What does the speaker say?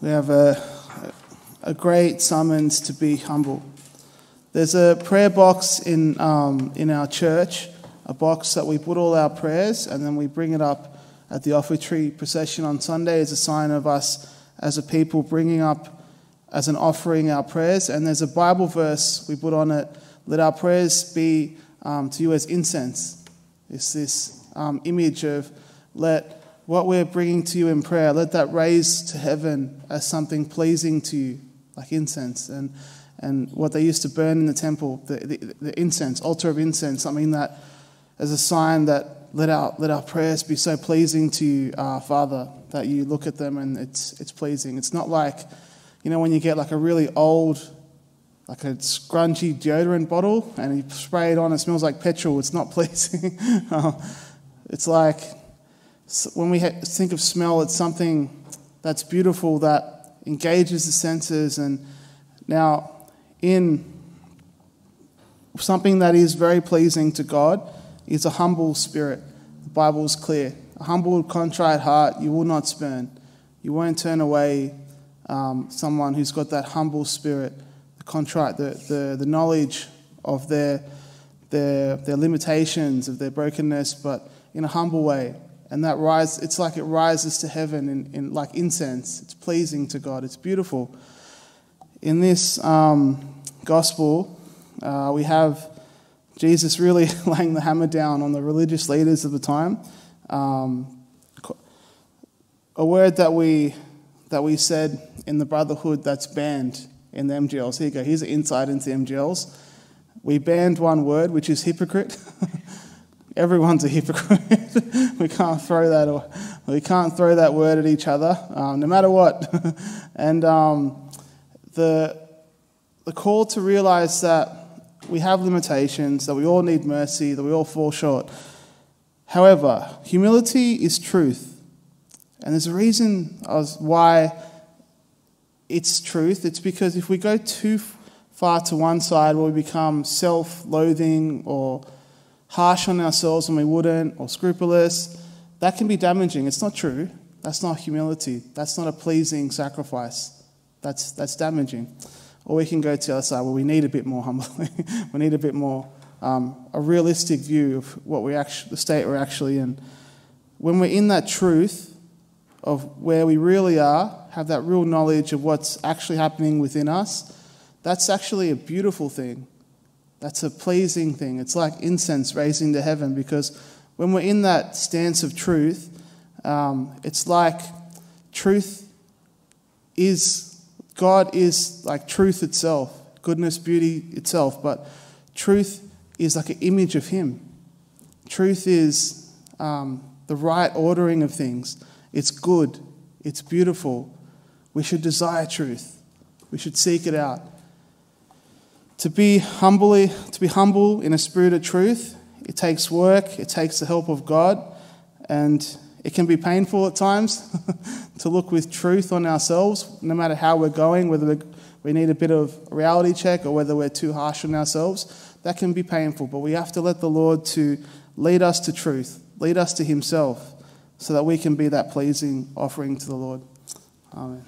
We have a, a great summons to be humble. There's a prayer box in, um, in our church, a box that we put all our prayers and then we bring it up at the offertory procession on Sunday as a sign of us as a people bringing up as an offering our prayers. And there's a Bible verse we put on it let our prayers be um, to you as incense. It's this um, image of let what we're bringing to you in prayer, let that raise to heaven as something pleasing to you, like incense. And, and what they used to burn in the temple, the, the, the incense, altar of incense, something that as a sign that let our, let our prayers be so pleasing to you, uh, Father, that you look at them and it's, it's pleasing. It's not like, you know, when you get like a really old, like a scrunchy deodorant bottle and you spray it on, it smells like petrol. It's not pleasing. it's like when we think of smell, it's something that's beautiful that engages the senses. And now, in something that is very pleasing to God, is a humble spirit. The Bible is clear. A humble, contrite heart you will not spurn. You won't turn away um, someone who's got that humble spirit, the contrite, the, the, the knowledge of their, their, their limitations, of their brokenness, but in a humble way. And that rise, it's like it rises to heaven in, in like incense. It's pleasing to God. It's beautiful. In this um, gospel, uh, we have Jesus really laying the hammer down on the religious leaders of the time. Um, a word that we, that we said in the Brotherhood that's banned in the MGLs. Here you go. Here's an insight into the MGLs. We banned one word, which is hypocrite. Everyone's a hypocrite. we can't throw that. or We can't throw that word at each other, um, no matter what. and um, the the call to realize that we have limitations, that we all need mercy, that we all fall short. However, humility is truth. And there's a reason why it's truth. It's because if we go too far to one side we become self loathing or harsh on ourselves when we wouldn't, or scrupulous, that can be damaging. It's not true. That's not humility. That's not a pleasing sacrifice. That's, that's damaging. Or we can go to the other side where we need a bit more humbly. we need a bit more, um, a realistic view of what we actually, the state we're actually in. When we're in that truth of where we really are, have that real knowledge of what's actually happening within us, that's actually a beautiful thing. That's a pleasing thing. It's like incense raising to heaven because when we're in that stance of truth, um, it's like truth is God is like truth itself, goodness, beauty itself, but truth is like an image of Him. Truth is um, the right ordering of things. It's good, it's beautiful. We should desire truth, we should seek it out. To be humbly, to be humble in a spirit of truth, it takes work, it takes the help of God, and it can be painful at times to look with truth on ourselves, no matter how we're going, whether we need a bit of reality check or whether we're too harsh on ourselves. That can be painful, but we have to let the Lord to lead us to truth, lead us to Himself, so that we can be that pleasing offering to the Lord. Amen.